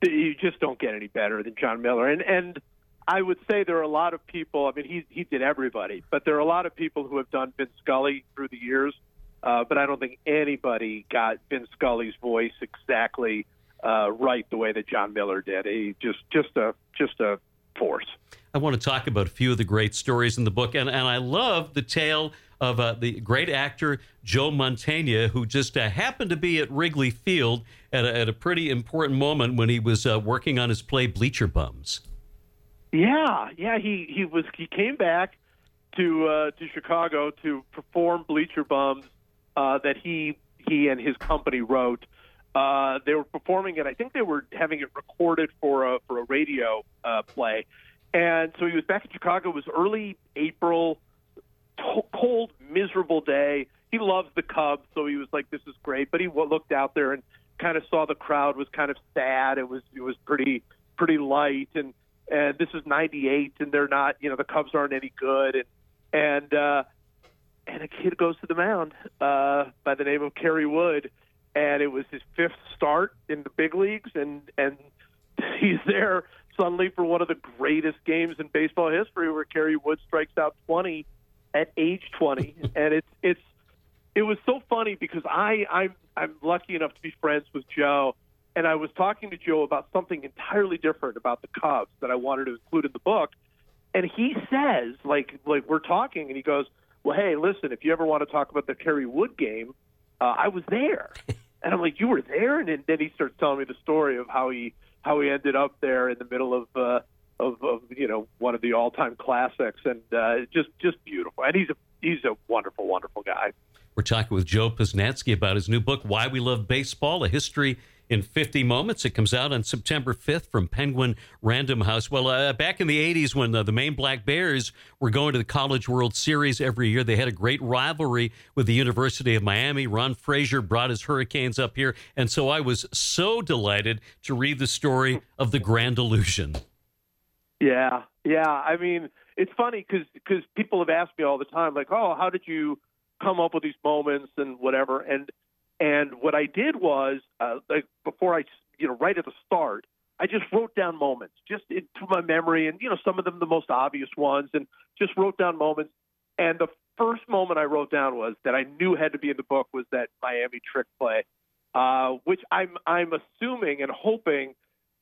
you just don't get any better than Jon Miller, and and I would say there are a lot of people. I mean, he he did everybody, but there are a lot of people who have done Vin Scully through the years. Uh, but I don't think anybody got Vin Scully's voice exactly uh, right the way that John Miller did. He just just a just a force. I want to talk about a few of the great stories in the book, and, and I love the tale of uh, the great actor Joe Mantegna, who just uh, happened to be at Wrigley Field at a, at a pretty important moment when he was uh, working on his play Bleacher Bums. Yeah, yeah, he he was he came back to uh, to Chicago to perform Bleacher Bums uh, that he he and his company wrote. Uh, they were performing it. I think they were having it recorded for a for a radio play, and so he was back in Chicago. It was early April, cold, miserable day. He loves the Cubs, so he was like, "This is great." But he looked out there and kind of saw the crowd was kind of sad. It was it was pretty pretty light, and and this is '98, and they're not, you know, the Cubs aren't any good, and and uh, and a kid goes to the mound uh, by the name of Kerry Wood, and it was his fifth start in the big leagues, and and *laughs* he's there suddenly for one of the greatest games in baseball history, where Kerry Wood strikes out 20 at age 20, *laughs* and it's it's it was so funny because I I'm I'm lucky enough to be friends with Joe, and I was talking to Joe about something entirely different about the Cubs that I wanted to include in the book, and he says like like we're talking, and he goes, "Well, hey, listen, if you ever want to talk about the Kerry Wood game, uh, I was there." *laughs* And I'm like, you were there? And then he starts telling me the story of how he how he ended up there in the middle of uh, of, of you know one of the all time classics, and uh, just just beautiful. And he's a he's a wonderful, wonderful guy. We're talking with Joe Posnanski about his new book, Why We Love Baseball: A History in 50 moments. It comes out on September 5th from Penguin Random House. Well, uh, back in the 80s, when uh, the Maine Black Bears were going to the College World Series every year, they had a great rivalry with the University of Miami. Ron Fraser brought his Hurricanes up here. And so I was so delighted to read the story of the Grand Illusion. Yeah, yeah. I mean, it's funny because because people have asked me all the time, like, "Oh, how did you come up with these moments and whatever?" And and what I did was, uh, like before I, you know, right at the start, I just wrote down moments just into my memory, and you know, some of them the most obvious ones, and just wrote down moments. And the first moment I wrote down was that I knew had to be in the book was that Miami trick play, uh, which I'm I'm assuming and hoping.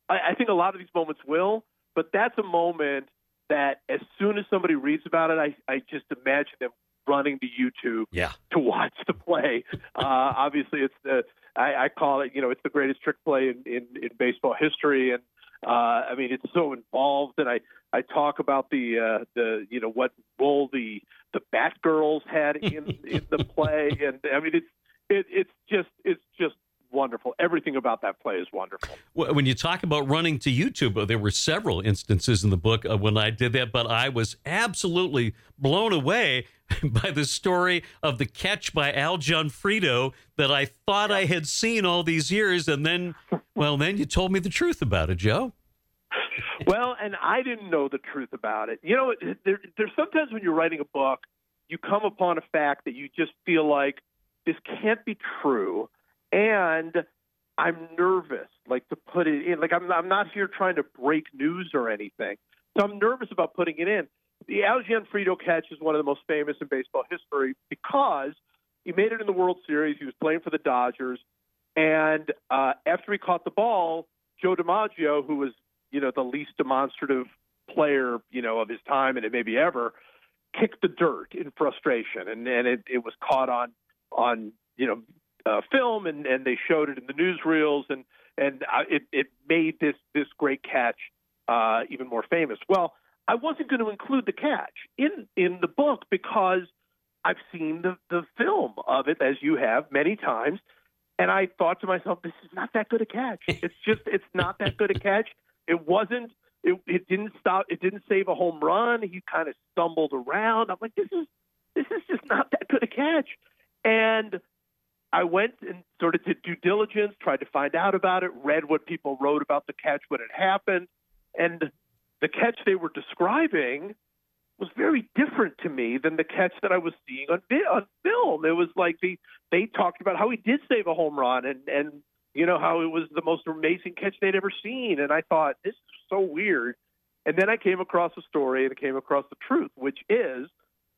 I, I think a lot of these moments will, but that's a moment that as soon as somebody reads about it, I, I just imagine them running to YouTube yeah. to watch the play. Uh, *laughs* obviously, it's the I, I call it you know it's the greatest trick play in, in, in baseball history, and uh, I mean it's so involved. And I I talk about the uh, the you know what role the the Batgirls had in *laughs* in the play, and I mean it's it, it's just it's just wonderful. Everything about that play is wonderful. When you talk about running to YouTube, uh, there were several instances in the book uh, when I did that, but I was absolutely blown away *laughs* by the story of the catch by Al Gionfriddo that I thought I had seen all these years, and then, *laughs* well, then you told me the truth about it, Joe. well, and I didn't know the truth about it. You know, there, there's sometimes when you're writing a book, you come upon a fact that you just feel like this can't be true and I'm nervous, like to put it in. Like I'm, I'm not here trying to break news or anything, so I'm nervous about putting it in. The Al Gionfriddo catch is one of the most famous in baseball history because he made it in the World Series. He was playing for the Dodgers, and uh, after he caught the ball, Joe DiMaggio, who was you know the least demonstrative player you know of his time and it maybe ever, kicked the dirt in frustration, and and it, it was caught on on you know uh, film, and, and they showed it in the newsreels, and and uh, it it made this this great catch uh, even more famous. Well, I wasn't going to include the catch in in the book because I've seen the the film of it as you have many times, and I thought to myself, this is not that good a catch. *laughs* It's just it's not that good a catch. It wasn't. It, it didn't stop. It didn't save a home run. He kind of stumbled around. I'm like, this is this is just not that good a catch. And I went and sort of did due diligence, tried to find out about it, read what people wrote about the catch when it happened, and the catch they were describing was very different to me than the catch that I was seeing on on film. It was like they they talked about how he did save a home run and and you know how it was the most amazing catch they'd ever seen, and I thought this is so weird. And then I came across a story and I came across the truth, which is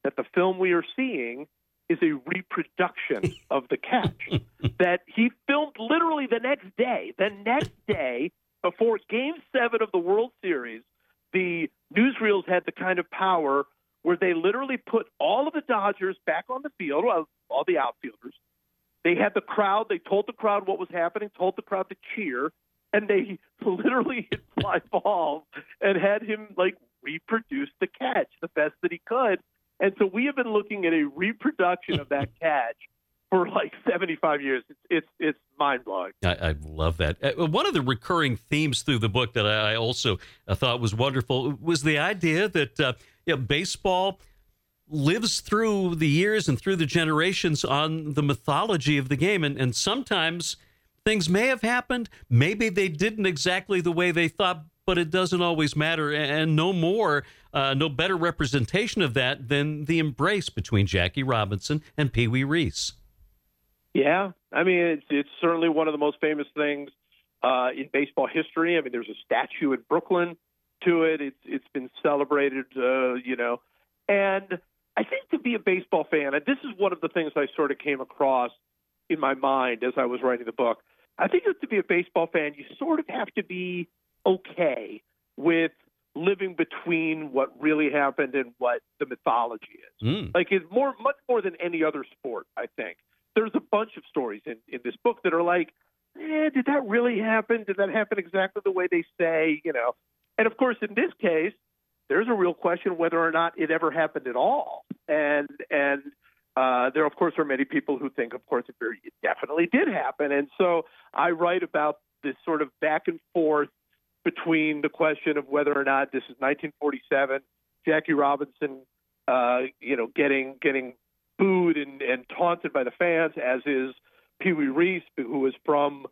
that the film we are seeing is a reproduction *laughs* of the catch that he filmed literally the next day. The next day, before Game Seven of the World Series, the newsreels had the kind of power where they literally put all of the Dodgers back on the field, all the outfielders. They had the crowd. They told the crowd what was happening, told the crowd to cheer, and they *laughs* literally hit fly balls and had him like reproduce the catch the best that he could. And so we have been looking at a reproduction of that *laughs* catch for like 75 years. It's it's, it's mind blowing. I, I, love that. Uh, one of the recurring themes through the book that I also uh, thought was wonderful was the idea that uh, you know, baseball lives through the years and through the generations on the mythology of the game, and and sometimes things may have happened. Maybe they didn't exactly the way they thought, but it doesn't always matter. And no more, uh, no better representation of that than the embrace between Jackie Robinson and Pee Wee Reese. Yeah, I mean it's it's certainly one of the most famous things uh, in baseball history. I mean, there's a statue in Brooklyn to it. It's it's been celebrated, uh, you know, and I think to be a baseball fan, and this is one of the things I sort of came across in my mind as I was writing the book. I think that to be a baseball fan, you sort of have to be okay with living between what really happened and what the mythology is. Mm. Like it's more, much more than any other sport. I think there's a bunch of stories in in this book that are like, eh, did that really happen? Did that happen exactly the way they say? You know, and of course, in this case, there's a real question whether or not it ever happened at all. And and uh, there, of course, are many people who think, of course, it, definitely did happen. And so I write about this sort of back and forth between the question of whether or not this is 1947, Jackie Robinson, uh, you know, getting getting booed and, and taunted by the fans, as is Pee Wee Reese, who is from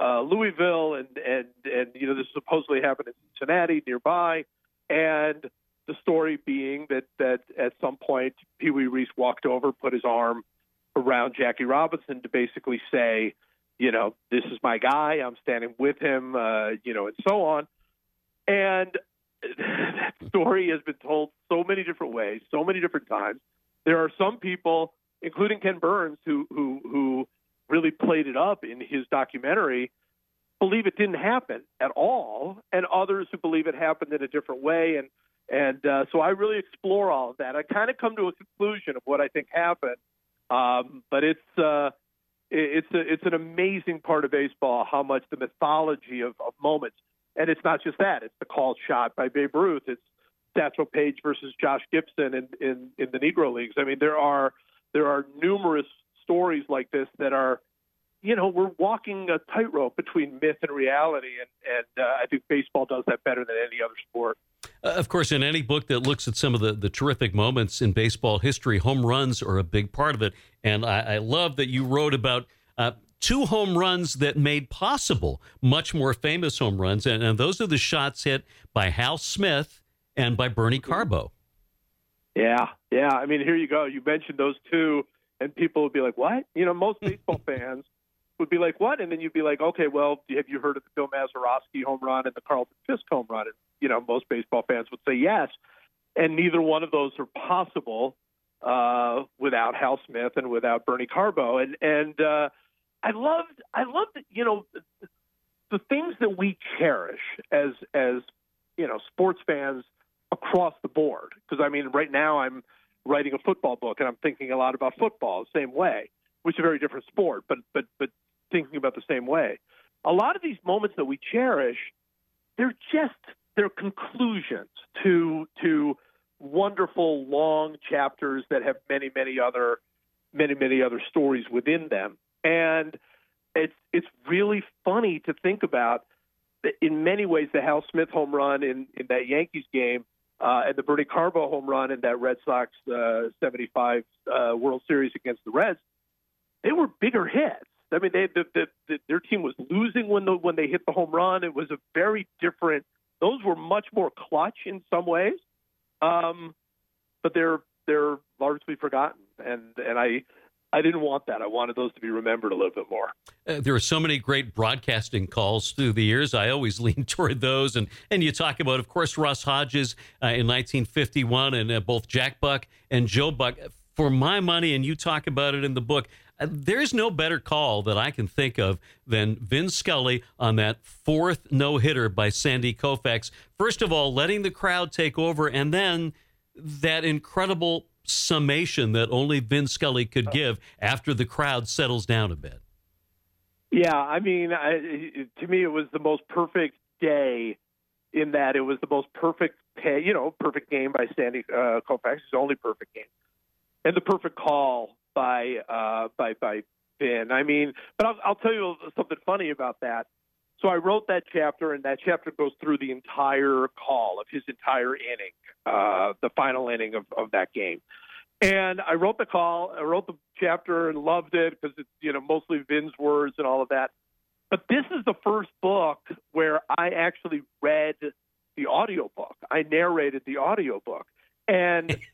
uh, Louisville, and and and you know this supposedly happened in Cincinnati nearby, and the story being that that at some point Pee Wee Reese walked over, put his arm around Jackie Robinson to basically say, you know, this is my guy. I'm standing with him, uh, you know, and so on. And *laughs* that story has been told so many different ways, so many different times. There are some people, including Ken Burns, who who who really played it up in his documentary, believe it didn't happen at all, and others who believe it happened in a different way. And and uh, so I really explore all of that. I kind of come to a conclusion of what I think happened, um, but it's uh, it's a, it's an amazing part of baseball how much the mythology of, of moments, and it's not just that. It's the called shot by Babe Ruth. It's Satchel Paige versus Josh Gibson in, in in the Negro Leagues. I mean, there are there are numerous stories like this that are you know, we're walking a tightrope between myth and reality, and and uh, I think baseball does that better than any other sport. Uh, of course, in any book that looks at some of the, the terrific moments in baseball history, home runs are a big part of it. And I, I love that you wrote about uh, two home runs that made possible much more famous home runs. And, and, those are the shots hit by Hal Smith and by Bernie Carbo. Yeah, yeah. I mean, here you go. You mentioned those two, and people would be like, what? You know, most baseball *laughs* fans would be like, what? And then you'd be like, okay, well, have you heard of the Bill Mazeroski home run and the Carlton Fisk home run? And, you know, most baseball fans would say yes. And neither one of those are possible uh, without Hal Smith and without Bernie Carbo. And, and, uh, I loved, I loved, you know, the things that we cherish as, as, you know, sports fans across the board. Because I mean, right now I'm writing a football book and I'm thinking a lot about football the same way, which is a very different sport. But but but thinking about the same way. A lot of these moments that we cherish, they're just they're conclusions to to wonderful long chapters that have many many other many many other stories within them and it's it's really funny to think about in many ways the Hal Smith home run in in that Yankees game uh, and the Bernie Carbo home run in that Red Sox uh, 75 uh, World Series against the Reds they were bigger hits I mean, they, the, the, the, their team was losing when the when they hit the home run. It was a very different. Those were much more clutch in some ways, um, but they're they're largely forgotten. And and I I didn't want that. I wanted those to be remembered a little bit more. Uh, there are so many great broadcasting calls through the years. I always *laughs* lean toward those. And and you talk about, of course, Russ Hodges uh, in 1951, and uh, both Jack Buck and Joe Buck. For my money, and you talk about it in the book, there's no better call that I can think of than Vin Scully on that fourth no hitter by Sandy Koufax. First of all, letting the crowd take over, and then that incredible summation that only Vin Scully could give after the crowd settles down a bit. Yeah, I mean, I, to me, it was the most perfect day in that it was the most perfect pay, you know, perfect game by Sandy uh, Koufax, his only perfect game, and the perfect call by uh, by by Vin. I mean, but I'll, I'll tell you something funny about that. So I wrote that chapter, and that chapter goes through the entire call of his entire inning, uh, the final inning of, of that game. And I wrote the call, I wrote the chapter, and loved it because it's you know mostly Vin's words and all of that. But this is the first book where I actually read the audio book. I narrated the audio book, And *laughs*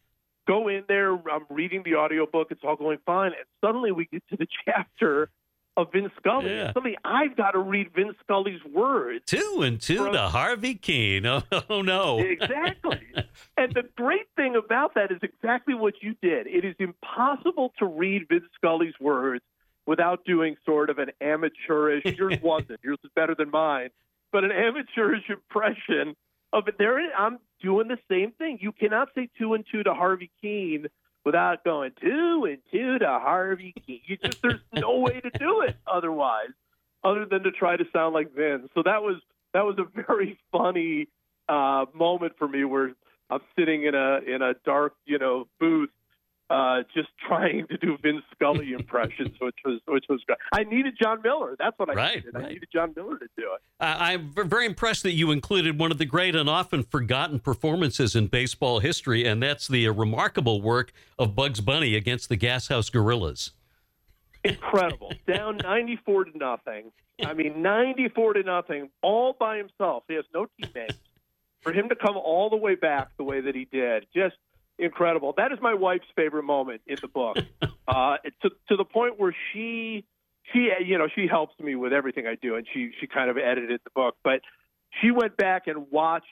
go in there, I'm reading the audiobook, it's all going fine. And suddenly we get to the *laughs* chapter of Vin Scully. Yeah. Suddenly I've got to read Vin Scully's words. Two and two from, to Harvey Kuenn. *laughs* Oh, oh no. exactly. *laughs* and the great thing about that is exactly what you did. It is impossible to read Vin Scully's words without doing sort of an amateurish, yours wasn't, yours is better than mine, but an amateurish impression of it. There, I'm doing the same thing. You cannot say two and two to Harvey Kuenn without going two and two to Harvey Kuenn. You just there's no *laughs* way to do it otherwise, other than to try to sound like Vin. So that was that was a very *laughs* funny uh, moment for me where I'm sitting in a in a dark you know booth uh, just trying to do Vin Scully *laughs* impressions, which was which was great. I needed Jon Miller. That's what I right, needed. Right. I needed Jon Miller to do it. Uh, I'm very impressed that you included one of the great and often forgotten performances in baseball history, and that's the uh, remarkable work of Bugs Bunny against the Gashouse Gorillas. Incredible, *laughs* down 94 to nothing. I mean, 94 to nothing, all by himself. He has no teammates. For him to come all the way back the way that he did, just incredible. That is my wife's favorite moment in the book, *laughs* uh, to to the point where she she you know she helps me with everything I do, and she she kind of edited the book, but she went back and watched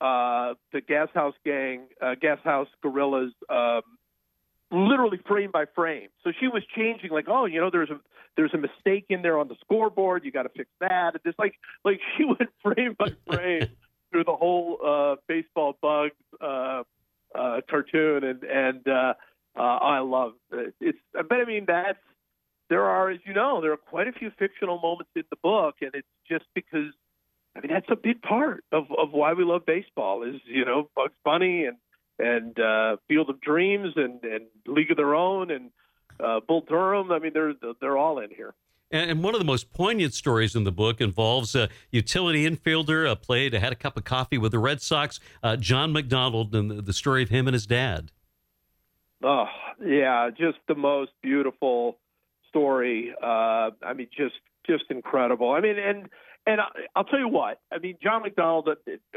uh, the Gashouse Gang, uh, Gashouse Gorillas. Um, literally frame by frame. So she was changing, like, oh, you know, there's a there's a mistake in there on the scoreboard. You got to fix that. And just like like she *laughs* went frame by *laughs* frame through the whole uh, baseball bugs uh, uh, cartoon, and and uh, uh, I love it. It's, but I mean that's there are, as you know, there are quite a few fictional moments in the book, and it's just because I mean that's a big part of of why we love baseball is you know Bugs Bunny and and uh, Field of Dreams and and League of Their Own and uh, Bull Durham. I mean they're they're all in here. And one of the most poignant stories in the book involves a utility infielder, a played, had a cup of coffee with the Red Sox, uh, John McDonald, and the story of him and his dad. Oh, yeah, just the most beautiful story. Uh, I mean, just just incredible. I mean, and and I'll tell you what. I mean, John McDonald.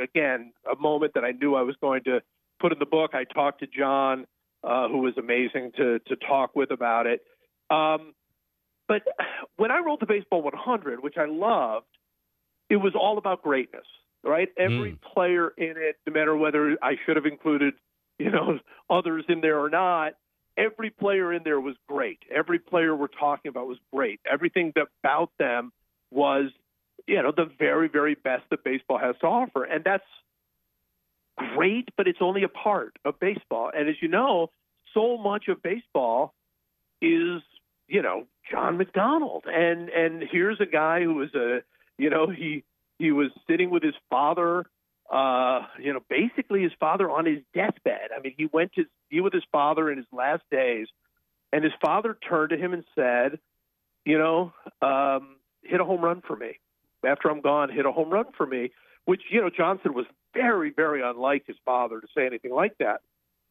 Again, a moment that I knew I was going to put in the book. I talked to John, uh, who was amazing to to talk with about it. Um, but when I wrote the Baseball 100, which I loved, it was all about greatness, right? Every mm. player in it, no matter whether I should have included, you know, *laughs* others in there or not, every player in there was great. Every player we're talking about was great. Everything about them was, you know, the very, very best that baseball has to offer. And that's great, but it's only a part of baseball. And as you know, so much of baseball is you know John McDonald, and and here's a guy who was a you know he he was sitting with his father, uh, you know, basically his father on his deathbed. I mean, he went to be with his father in his last days, and his father turned to him and said, you know, um, hit a home run for me after I'm gone. Hit a home run for me, which you know Johnson was very very unlike his father to say anything like that.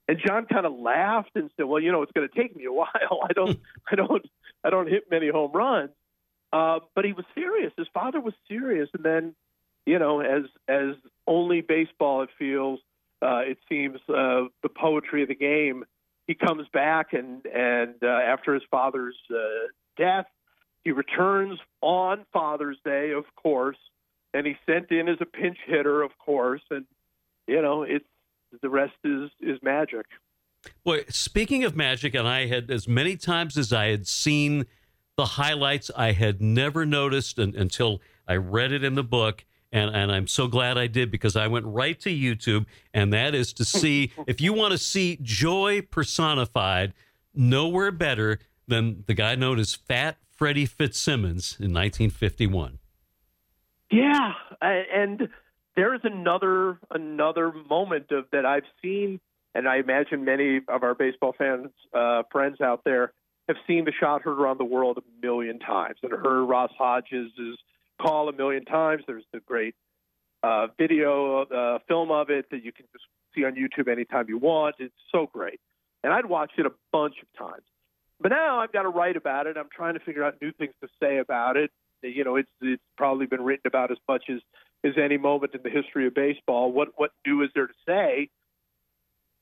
And John kind of laughed and said, "Well, you know, it's going to take me a *laughs* while. I don't, *laughs* I don't, I don't hit many home runs." Uh, but he was serious. His father was serious, and then, you know, as as only baseball it feels, uh, it seems uh, the poetry of the game. He comes back, and and uh, after his father's uh, death, he returns on Father's Day, of course, and he's sent in as a pinch hitter, of course, and you know, it's the rest is is magic. Boy, speaking of magic, and I had as many times as I had seen the highlights, I had never noticed until I read it in the book. and, and I'm so glad I did because I went right to YouTube, and that is to *laughs* see if you want to see joy personified, nowhere better than the guy known as Fat Freddie Fitzsimmons in 1951. Yeah, and there's another another moment of that I've seen, and I imagine many of our baseball fans uh, friends out there have seen the shot heard around the world a million times and heard Russ Hodges' call a million times. There's the great uh, video uh, film of it that you can just see on YouTube anytime you want. It's so great, and I'd watched it a bunch of times. But now I've got to write about it. I'm trying to figure out new things to say about it. You know, it's it's probably been written about as much as as any moment in the history of baseball. What what new is there to say?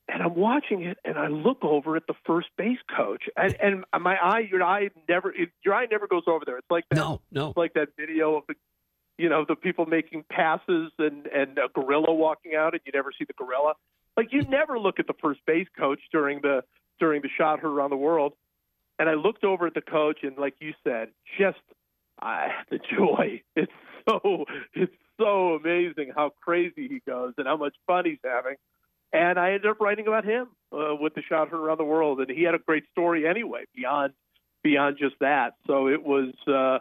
And I'm watching it, and I look over at the first base coach, and, and my eye, your eye never, your eye never goes over there. It's like that, no, no, it's like that video of the, you know, the people making passes and and a gorilla walking out, and you never see the gorilla. Like you never look at the first base coach during the during the shot heard around the world. And I looked over at the coach, and like you said, just uh, the joy. It's so it's so amazing how crazy he goes and how much fun he's having. And I ended up writing about him uh, with the shot heard around the world, and he had a great story anyway beyond beyond just that. So it was uh,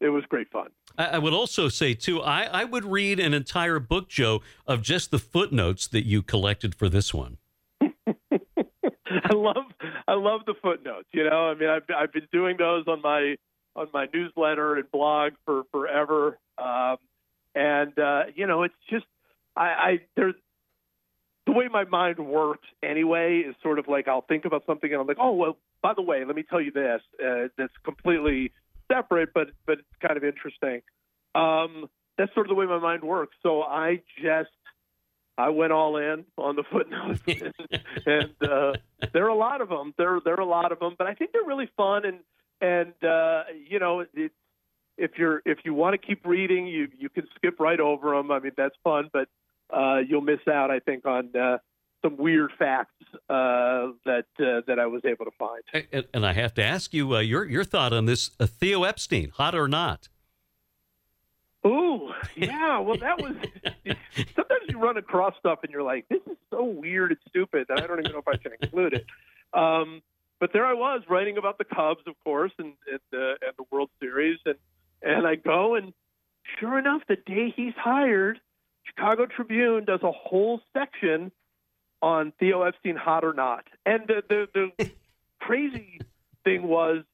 it was great fun. I would also say too, I, I would read an entire book, Joe, of just the footnotes that you collected for this one. *laughs* I love I love the footnotes. You know, I mean, I've I've been doing those on my on my newsletter and blog for forever, um, and uh, you know, it's just I, I there's the way my mind works anyway is sort of like I'll think about something and I'm like, oh well, by the way, let me tell you this uh, that's completely separate, but but it's kind of interesting. Um, that's sort of the way my mind works. So I just I went all in on the footnotes, *laughs* and, uh, there are a lot of them. There there are a lot of them, but I think they're really fun and and uh, you know it, if you're if you want to keep reading, you you can skip right over them. I mean that's fun, but uh, you'll miss out, I think, on uh, some weird facts uh, that uh, that I was able to find. And, and I have to ask you uh, your your thought on this: uh, Theo Epstein, hot or not? Ooh, yeah. Well, that was. *laughs* sometimes you run across stuff and you're like, "This is so weird and stupid that I don't even know if I should include it." Um, but there I was writing about the Cubs, of course, and, and the and the World Series, and and I go and sure enough, the day he's hired, Chicago Tribune does a whole section on Theo Epstein, hot or not. And the the, the *laughs* crazy thing was,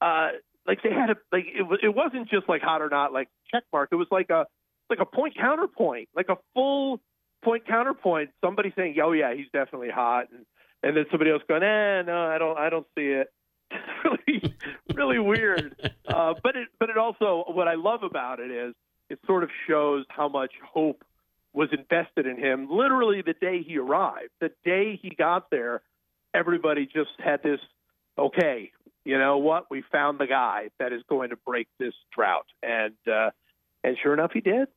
uh, like they had a like it was it wasn't just like hot or not like check mark. It was like a like a point counterpoint, like a full point counterpoint. Somebody saying, "Oh yeah, he's definitely hot," and and then somebody else going, "Eh, no, I don't, I don't see it." *laughs* really, really weird. Uh, but it, but it also, what I love about it is, it sort of shows how much hope was invested in him. Literally, the day he arrived, the day he got there, everybody just had this. Okay, you know what? We found the guy that is going to break this drought, and uh, and sure enough, he did.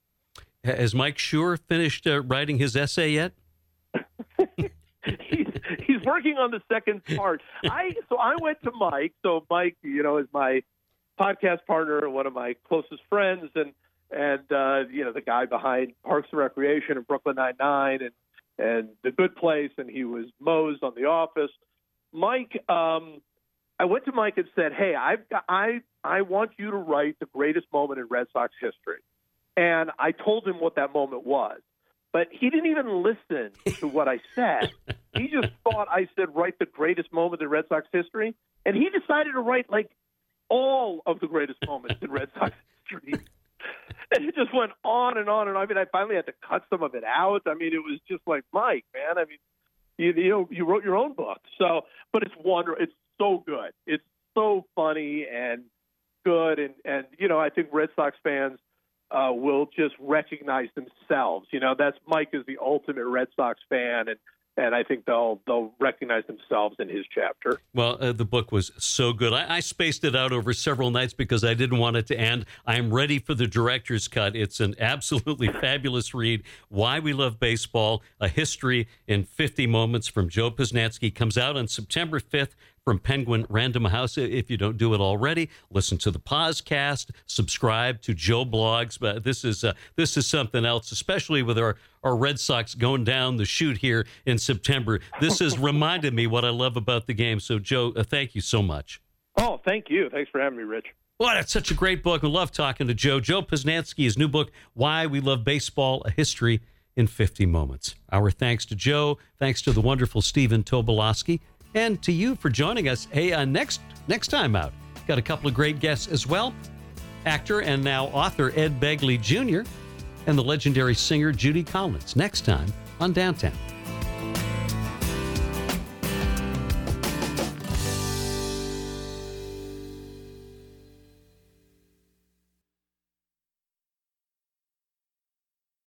Has Mike Schur finished uh, writing his essay yet? *laughs* he's, *laughs* he's working on the second part. I so I went to Mike. So Mike, you know, is my podcast partner and one of my closest friends, and and uh, you know the guy behind Parks and Recreation and Brooklyn Nine Nine and and The Good Place, and he was Mose on The Office. Mike, um, I went to Mike and said, "Hey, I've got, I I want you to write the greatest moment in Red Sox history." And I told him what that moment was, but he didn't even listen to what I said. *laughs* he just thought I said write the greatest moment in Red Sox history, and he decided to write like all of the greatest moments in Red Sox history. *laughs* and it just went on and on and on. I mean, I finally had to cut some of it out. I mean, it was just like Mike, man. I mean, you you know, you wrote your own book, so but it's wonder. It's so good. It's so funny and good, and and you know I think Red Sox fans uh, will just recognize themselves. You know, that's Mike is the ultimate Red Sox fan, and and I think they'll they'll recognize themselves in his chapter. Well, uh, the book was so good. I, I, spaced it out over several nights because I didn't want it to end. I'm ready for the director's cut. It's an absolutely *laughs* fabulous read. Why We Love Baseball: A History in 50 Moments from Joe Posnanski comes out on September 5th from Penguin Random House. If you don't do it already, listen to the podcast, subscribe to Joe Blogs. But this is uh, this is something else, especially with our our Red Sox going down the chute here in September. This has *laughs* reminded me what I love about the game. So, Joe, uh, thank you so much. Oh, thank you. Thanks for having me, Rich. Well, that's such a great book. We love talking to Joe. Joe Posnanski, his new book, Why We Love Baseball, A History in 50 Moments. Our thanks to Joe. Thanks to the wonderful Stephen Tobolowsky. And to you for joining us. Hey, uh, next next time out, got a couple of great guests as well. Actor and now author Ed Begley Jr. and the legendary singer Judy Collins. Next time on Downtown.